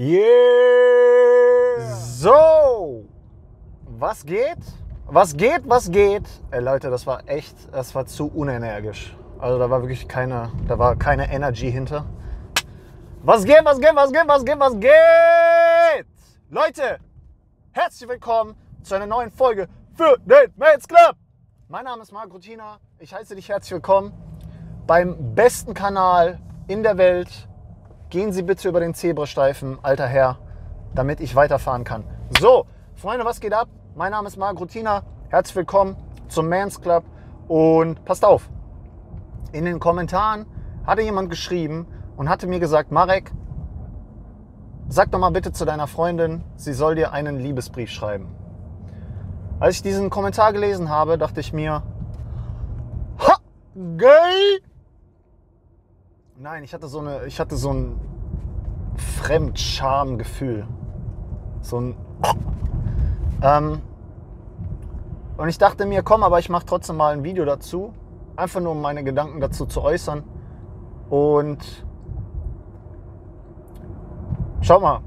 Yeah! So, was geht? Was geht, was geht? Ey Leute, das war echt, das war zu unenergisch. Also da war wirklich keine, da war keine Energy hinter. Was geht, was geht, was geht, was geht, was geht? Leute, herzlich willkommen zu einer neuen Folge für den Mates Club. Mein Name ist Marc Rutina. Ich heiße dich herzlich willkommen beim besten Kanal in der Welt gehen Sie bitte über den Zebrastreifen, alter Herr, damit ich weiterfahren kann. So, Freunde, was geht ab? Mein Name ist Marc Rutina. Herzlich willkommen zum Mans Club. Und passt auf, in den Kommentaren hatte jemand geschrieben und hatte mir gesagt, Marek, sag doch mal bitte zu deiner Freundin, sie soll dir einen Liebesbrief schreiben. Als ich diesen Kommentar gelesen habe, dachte ich mir, ha, geil! Nein, ich hatte so, eine, ich hatte so ein Fremdscham-Gefühl. So ein. Ähm, und ich dachte mir, komm, aber ich mache trotzdem mal ein Video dazu. Einfach nur, um meine Gedanken dazu zu äußern. Und schaut mal.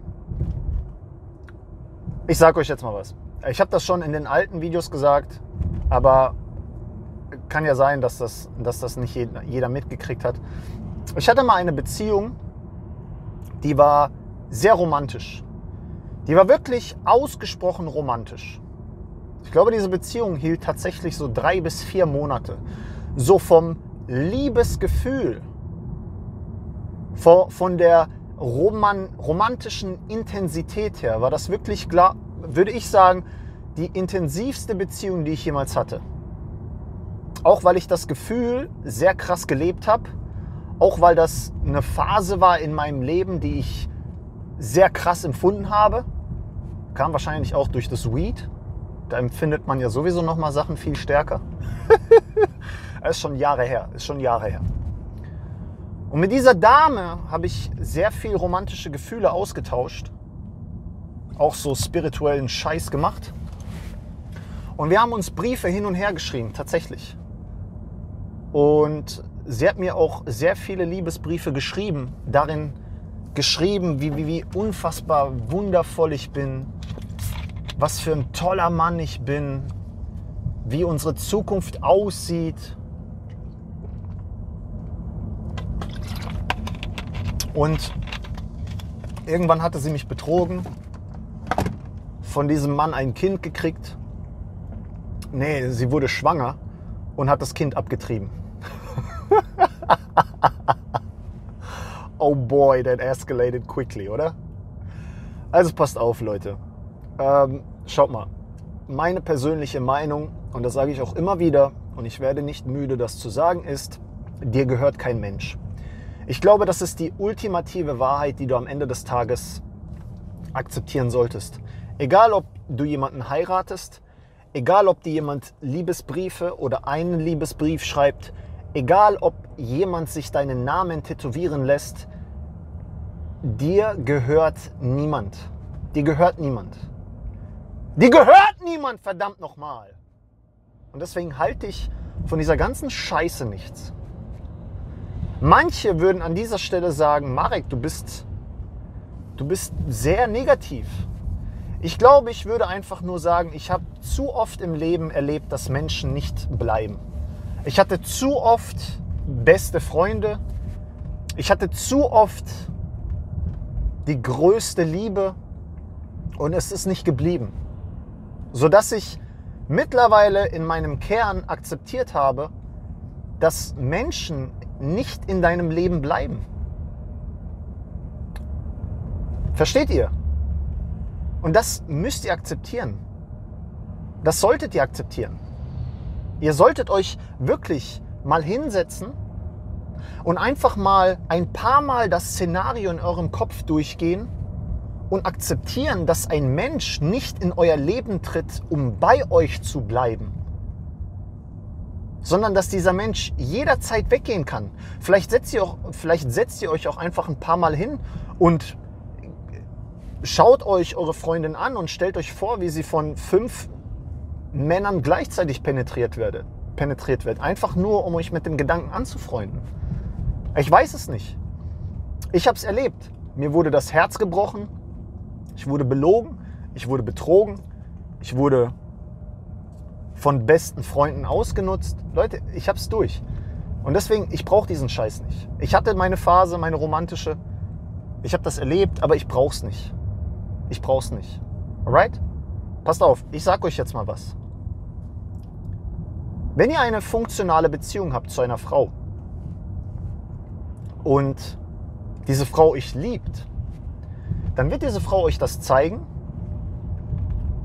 Ich sage euch jetzt mal was. Ich habe das schon in den alten Videos gesagt, aber kann ja sein, dass das, dass das nicht jeder mitgekriegt hat. Ich hatte mal eine Beziehung, die war sehr romantisch. Die war wirklich ausgesprochen romantisch. Ich glaube, diese Beziehung hielt tatsächlich so drei bis vier Monate. So vom Liebesgefühl, von der Roman, romantischen Intensität her, war das wirklich, würde ich sagen, die intensivste Beziehung, die ich jemals hatte. Auch weil ich das Gefühl sehr krass gelebt habe auch weil das eine Phase war in meinem Leben, die ich sehr krass empfunden habe. Kam wahrscheinlich auch durch das Weed. Da empfindet man ja sowieso noch mal Sachen viel stärker. ist schon Jahre her, ist schon Jahre her. Und mit dieser Dame habe ich sehr viel romantische Gefühle ausgetauscht. Auch so spirituellen Scheiß gemacht. Und wir haben uns Briefe hin und her geschrieben, tatsächlich. Und sie hat mir auch sehr viele Liebesbriefe geschrieben, darin geschrieben, wie, wie, wie unfassbar wundervoll ich bin, was für ein toller Mann ich bin, wie unsere Zukunft aussieht. Und irgendwann hatte sie mich betrogen, von diesem Mann ein Kind gekriegt. Nee, sie wurde schwanger und hat das Kind abgetrieben. oh boy, that escalated quickly, oder? Also passt auf, Leute. Ähm, schaut mal, meine persönliche Meinung, und das sage ich auch immer wieder, und ich werde nicht müde, das zu sagen, ist, dir gehört kein Mensch. Ich glaube, das ist die ultimative Wahrheit, die du am Ende des Tages akzeptieren solltest. Egal, ob du jemanden heiratest, egal, ob dir jemand Liebesbriefe oder einen Liebesbrief schreibt, egal ob jemand sich deinen Namen tätowieren lässt, dir gehört niemand. Dir gehört niemand. Dir gehört niemand, verdammt nochmal. Und deswegen halte ich von dieser ganzen Scheiße nichts. Manche würden an dieser Stelle sagen, Marek, du bist, du bist sehr negativ. Ich glaube, ich würde einfach nur sagen, ich habe zu oft im Leben erlebt, dass Menschen nicht bleiben. Ich hatte zu oft beste Freunde. Ich hatte zu oft die größte Liebe und es ist nicht geblieben. Sodass ich mittlerweile in meinem Kern akzeptiert habe, dass Menschen nicht in deinem Leben bleiben. Versteht ihr? Und das müsst ihr akzeptieren. Das solltet ihr akzeptieren. Ihr solltet euch wirklich mal hinsetzen und einfach mal ein paar Mal das Szenario in eurem Kopf durchgehen und akzeptieren, dass ein Mensch nicht in euer Leben tritt, um bei euch zu bleiben, sondern dass dieser Mensch jederzeit weggehen kann. Vielleicht setzt ihr, auch, vielleicht setzt ihr euch auch einfach ein paar Mal hin und schaut euch eure Freundin an und stellt euch vor, wie sie von fünf Männern gleichzeitig penetriert werde, penetriert wird. Einfach nur, um euch mit dem Gedanken anzufreunden. Ich weiß es nicht. Ich habe es erlebt. Mir wurde das Herz gebrochen. Ich wurde belogen, ich wurde betrogen, ich wurde von besten Freunden ausgenutzt. Leute, ich hab's durch. Und deswegen, ich brauche diesen Scheiß nicht. Ich hatte meine Phase, meine romantische. Ich habe das erlebt, aber ich brauch's nicht. Ich brauch's nicht. Alright? Passt auf, ich sag euch jetzt mal was. Wenn ihr eine funktionale Beziehung habt zu einer Frau und diese Frau euch liebt, dann wird diese Frau euch das zeigen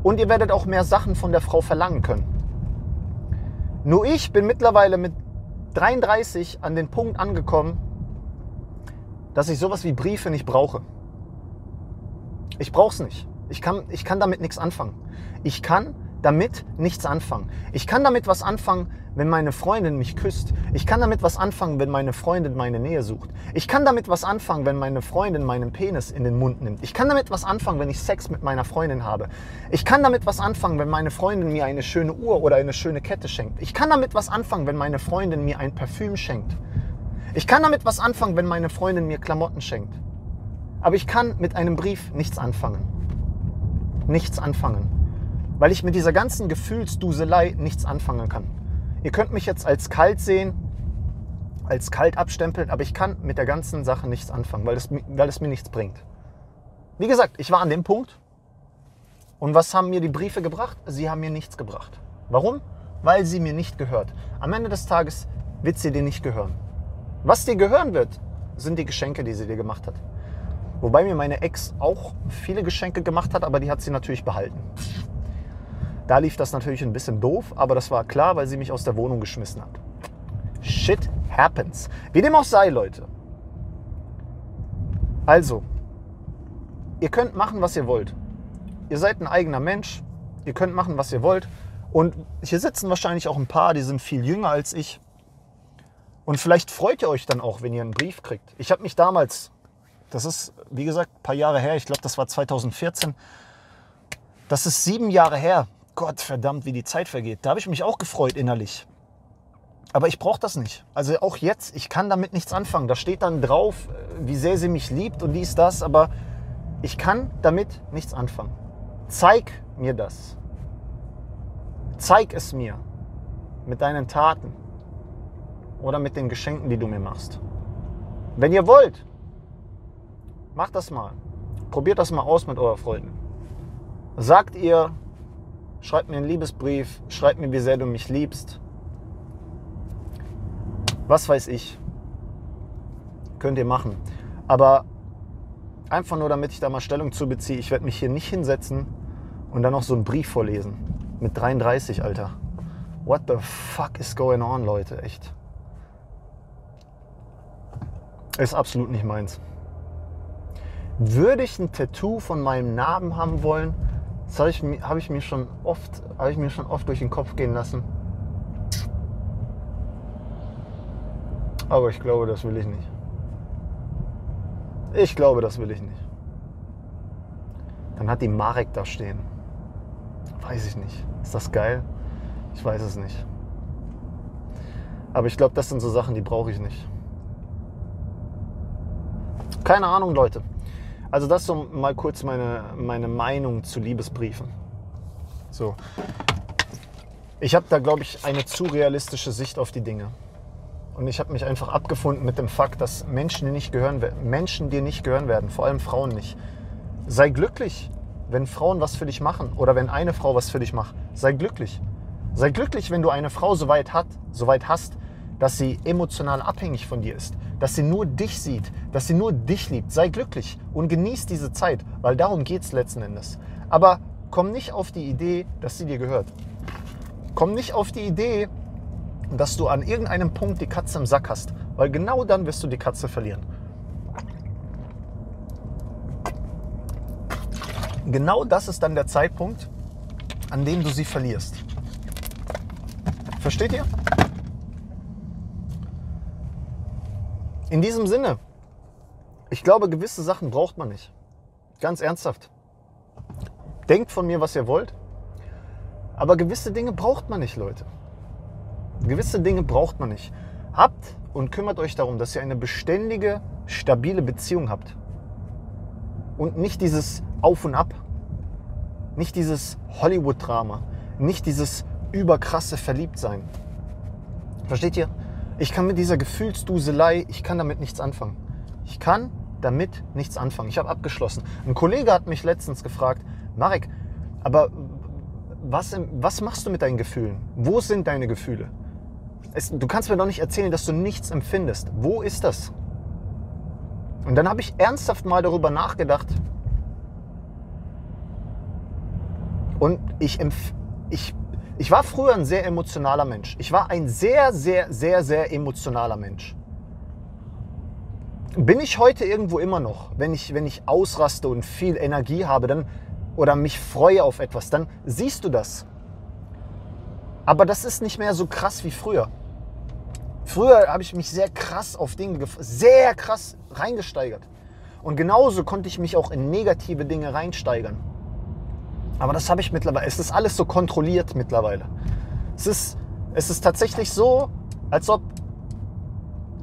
und ihr werdet auch mehr Sachen von der Frau verlangen können. Nur ich bin mittlerweile mit 33 an den Punkt angekommen, dass ich sowas wie Briefe nicht brauche. Ich brauche es nicht. Ich kann, ich kann damit nichts anfangen. Ich kann damit nichts anfangen. Ich kann damit was anfangen, wenn meine Freundin mich küsst. Ich kann damit was anfangen, wenn meine Freundin meine Nähe sucht. Ich kann damit was anfangen, wenn meine Freundin meinen Penis in den Mund nimmt. Ich kann damit was anfangen, wenn ich Sex mit meiner Freundin habe. Ich kann damit was anfangen, wenn meine Freundin mir eine schöne Uhr oder eine schöne Kette schenkt. Ich kann damit was anfangen, wenn meine Freundin mir ein Parfüm schenkt. Ich kann damit was anfangen, wenn meine Freundin mir Klamotten schenkt. Aber ich kann mit einem Brief nichts anfangen. Nichts anfangen weil ich mit dieser ganzen Gefühlsduselei nichts anfangen kann. Ihr könnt mich jetzt als kalt sehen, als kalt abstempeln, aber ich kann mit der ganzen Sache nichts anfangen, weil es, weil es mir nichts bringt. Wie gesagt, ich war an dem Punkt und was haben mir die Briefe gebracht? Sie haben mir nichts gebracht. Warum? Weil sie mir nicht gehört. Am Ende des Tages wird sie dir nicht gehören. Was dir gehören wird, sind die Geschenke, die sie dir gemacht hat. Wobei mir meine Ex auch viele Geschenke gemacht hat, aber die hat sie natürlich behalten. Da lief das natürlich ein bisschen doof, aber das war klar, weil sie mich aus der Wohnung geschmissen hat. Shit happens. Wie dem auch sei, Leute. Also, ihr könnt machen, was ihr wollt. Ihr seid ein eigener Mensch. Ihr könnt machen, was ihr wollt. Und hier sitzen wahrscheinlich auch ein paar, die sind viel jünger als ich. Und vielleicht freut ihr euch dann auch, wenn ihr einen Brief kriegt. Ich habe mich damals, das ist wie gesagt ein paar Jahre her, ich glaube, das war 2014, das ist sieben Jahre her, Gott verdammt, wie die Zeit vergeht. Da habe ich mich auch gefreut innerlich. Aber ich brauche das nicht. Also auch jetzt, ich kann damit nichts anfangen. Da steht dann drauf, äh, wie sehr sie mich liebt und dies, das. Aber ich kann damit nichts anfangen. Zeig mir das. Zeig es mir mit deinen Taten oder mit den Geschenken, die du mir machst. Wenn ihr wollt, macht das mal. Probiert das mal aus mit euren Freunden. Sagt ihr, Schreib mir einen Liebesbrief, schreib mir, wie sehr du mich liebst. Was weiß ich. Könnt ihr machen. Aber einfach nur, damit ich da mal Stellung zu beziehe, ich werde mich hier nicht hinsetzen und dann noch so einen Brief vorlesen. Mit 33, Alter. What the fuck is going on, Leute? Echt. Ist absolut nicht meins. Würde ich ein Tattoo von meinem Namen haben wollen, das habe ich, hab ich, mir schon oft, hab ich mir schon oft durch den Kopf gehen lassen. Aber ich glaube, das will ich nicht. Ich glaube, das will ich nicht. Dann hat die Marek da stehen. Weiß ich nicht. Ist das geil? Ich weiß es nicht. Aber ich glaube, das sind so Sachen, die brauche ich nicht. Keine Ahnung, Leute. Also das so mal kurz meine, meine Meinung zu Liebesbriefen. So. Ich habe da, glaube ich, eine zu realistische Sicht auf die Dinge. Und ich habe mich einfach abgefunden mit dem Fakt, dass Menschen dir nicht gehören, Menschen dir nicht gehören werden, vor allem Frauen nicht. Sei glücklich, wenn Frauen was für dich machen oder wenn eine Frau was für dich macht. Sei glücklich. Sei glücklich, wenn du eine Frau so weit, hat, so weit hast, dass sie emotional abhängig von dir ist, dass sie nur dich sieht, dass sie nur dich liebt. Sei glücklich und genieß diese Zeit, weil darum geht es letzten Endes. Aber komm nicht auf die Idee, dass sie dir gehört. Komm nicht auf die Idee, dass du an irgendeinem Punkt die Katze im Sack hast, weil genau dann wirst du die Katze verlieren. Genau das ist dann der Zeitpunkt, an dem du sie verlierst. Versteht ihr? In diesem Sinne, ich glaube, gewisse Sachen braucht man nicht. Ganz ernsthaft. Denkt von mir, was ihr wollt. Aber gewisse Dinge braucht man nicht, Leute. Gewisse Dinge braucht man nicht. Habt und kümmert euch darum, dass ihr eine beständige, stabile Beziehung habt. Und nicht dieses Auf und Ab. Nicht dieses Hollywood-Drama. Nicht dieses überkrasse Verliebtsein. Versteht ihr? Ich kann mit dieser Gefühlsduselei, ich kann damit nichts anfangen. Ich kann damit nichts anfangen. Ich habe abgeschlossen. Ein Kollege hat mich letztens gefragt, Marek, aber was, was machst du mit deinen Gefühlen? Wo sind deine Gefühle? Es, du kannst mir doch nicht erzählen, dass du nichts empfindest. Wo ist das? Und dann habe ich ernsthaft mal darüber nachgedacht. Und ich, ich, ich war früher ein sehr emotionaler Mensch. Ich war ein sehr, sehr, sehr, sehr emotionaler Mensch. Bin ich heute irgendwo immer noch, wenn ich, wenn ich ausraste und viel Energie habe, dann oder mich freue auf etwas, dann siehst du das. Aber das ist nicht mehr so krass wie früher. Früher habe ich mich sehr krass auf Dinge, sehr krass reingesteigert. Und genauso konnte ich mich auch in negative Dinge reinsteigern. Aber das habe ich mittlerweile. Es ist alles so kontrolliert mittlerweile. Es ist, es ist tatsächlich so, als ob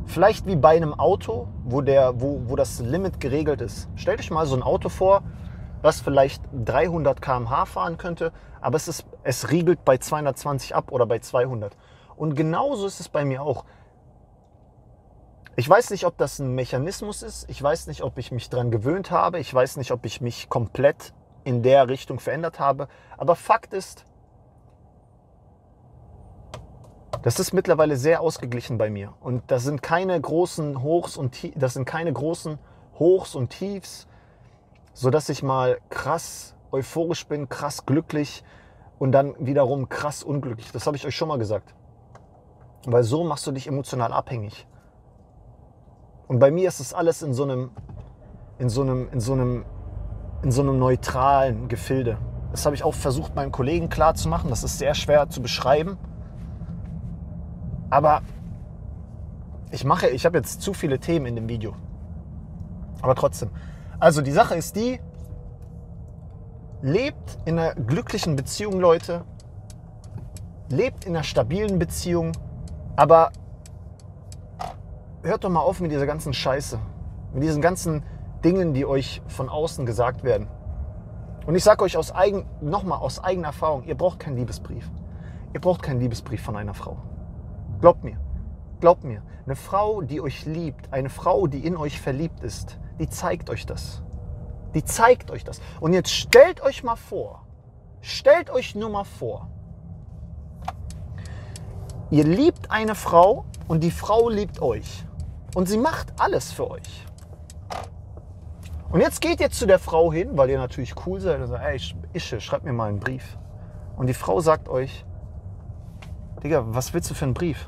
vielleicht wie bei einem Auto, wo, der, wo, wo das Limit geregelt ist. Stellt euch mal so ein Auto vor, was vielleicht 300 km/h fahren könnte, aber es, ist, es riegelt bei 220 ab oder bei 200. Und genauso ist es bei mir auch. Ich weiß nicht, ob das ein Mechanismus ist. Ich weiß nicht, ob ich mich daran gewöhnt habe. Ich weiß nicht, ob ich mich komplett in der Richtung verändert habe. Aber Fakt ist, das ist mittlerweile sehr ausgeglichen bei mir. Und das sind keine großen Hochs und Tiefs, das sind keine großen Hochs und Tiefs, sodass ich mal krass euphorisch bin, krass glücklich und dann wiederum krass unglücklich. Das habe ich euch schon mal gesagt. Weil so machst du dich emotional abhängig. Und bei mir ist das alles in so einem, in so einem, in so einem, in so einem neutralen Gefilde. Das habe ich auch versucht, meinen Kollegen klar zu machen. Das ist sehr schwer zu beschreiben. Aber ich mache, ich habe jetzt zu viele Themen in dem Video. Aber trotzdem. Also die Sache ist die, lebt in einer glücklichen Beziehung, Leute. Lebt in einer stabilen Beziehung. Aber hört doch mal auf mit dieser ganzen Scheiße. Mit diesen ganzen Dingen, die euch von außen gesagt werden. Und ich sage euch aus eigen, nochmal aus eigener Erfahrung, ihr braucht keinen Liebesbrief. Ihr braucht keinen Liebesbrief von einer Frau. Glaubt mir. Glaubt mir. Eine Frau, die euch liebt, eine Frau, die in euch verliebt ist, die zeigt euch das. Die zeigt euch das. Und jetzt stellt euch mal vor, stellt euch nur mal vor, ihr liebt eine Frau und die Frau liebt euch. Und sie macht alles für euch. Und jetzt geht ihr zu der Frau hin, weil ihr natürlich cool seid und sagt, ey, Ische, schreib mir mal einen Brief. Und die Frau sagt euch, Digga, was willst du für einen Brief?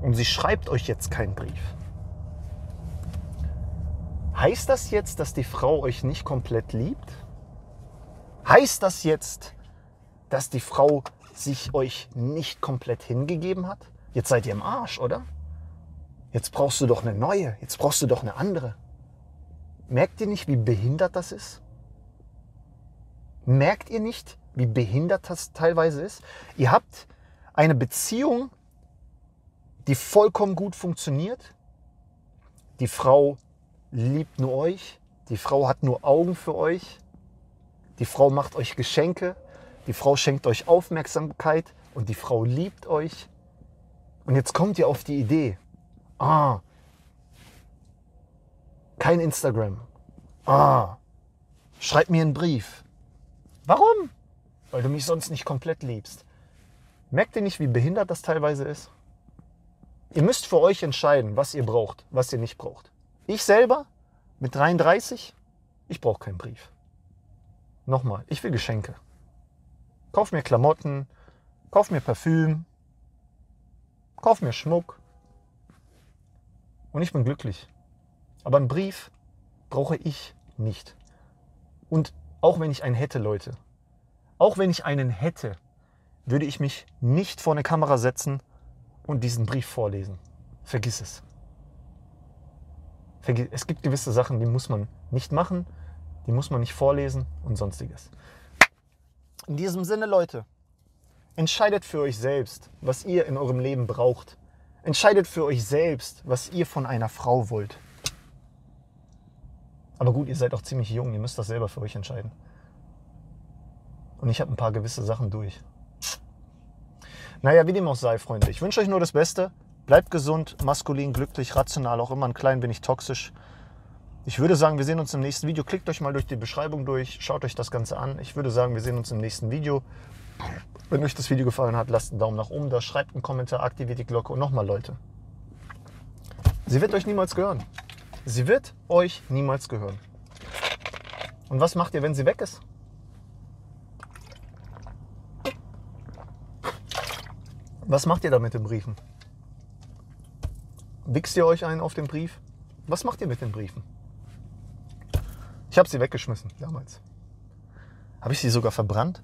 Und sie schreibt euch jetzt keinen Brief. Heißt das jetzt, dass die Frau euch nicht komplett liebt? Heißt das jetzt, dass die Frau sich euch nicht komplett hingegeben hat? Jetzt seid ihr im Arsch, oder? Jetzt brauchst du doch eine neue, jetzt brauchst du doch eine andere. Merkt ihr nicht, wie behindert das ist? Merkt ihr nicht, wie behindert das teilweise ist? Ihr habt eine Beziehung, die vollkommen gut funktioniert. Die Frau liebt nur euch. Die Frau hat nur Augen für euch. Die Frau macht euch Geschenke. Die Frau schenkt euch Aufmerksamkeit und die Frau liebt euch. Und jetzt kommt ihr auf die Idee, Ah. Kein Instagram. Ah. Schreib mir einen Brief. Warum? Weil du mich sonst nicht komplett liebst. Merkt ihr nicht, wie behindert das teilweise ist? Ihr müsst für euch entscheiden, was ihr braucht, was ihr nicht braucht. Ich selber mit 33, ich brauche keinen Brief. Nochmal, ich will Geschenke. Kauf mir Klamotten, kauf mir Parfüm, kauf mir Schmuck, und ich bin glücklich. Aber einen Brief brauche ich nicht. Und auch wenn ich einen hätte, Leute, auch wenn ich einen hätte, würde ich mich nicht vor eine Kamera setzen und diesen Brief vorlesen. Vergiss es. Es gibt gewisse Sachen, die muss man nicht machen, die muss man nicht vorlesen und sonstiges. In diesem Sinne, Leute, entscheidet für euch selbst, was ihr in eurem Leben braucht. Entscheidet für euch selbst, was ihr von einer Frau wollt. Aber gut, ihr seid auch ziemlich jung, ihr müsst das selber für euch entscheiden. Und ich habe ein paar gewisse Sachen durch. Naja, wie dem auch sei, Freunde. Ich wünsche euch nur das Beste. Bleibt gesund, maskulin, glücklich, rational, auch immer ein klein wenig toxisch. Ich würde sagen, wir sehen uns im nächsten Video. Klickt euch mal durch die Beschreibung durch, schaut euch das Ganze an. Ich würde sagen, wir sehen uns im nächsten Video. Wenn euch das Video gefallen hat, lasst einen Daumen nach oben da, schreibt einen Kommentar, aktiviert die Glocke und nochmal Leute. Sie wird euch niemals gehören. Sie wird euch niemals gehören. Und was macht ihr, wenn sie weg ist? Was macht ihr da mit den Briefen? Wichst ihr euch ein auf den Brief? Was macht ihr mit den Briefen? Ich habe sie weggeschmissen damals. Habe ich sie sogar verbrannt?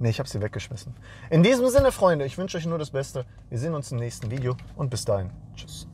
Nee, ich habe sie weggeschmissen. In diesem Sinne, Freunde, ich wünsche euch nur das Beste. Wir sehen uns im nächsten Video und bis dahin. Tschüss.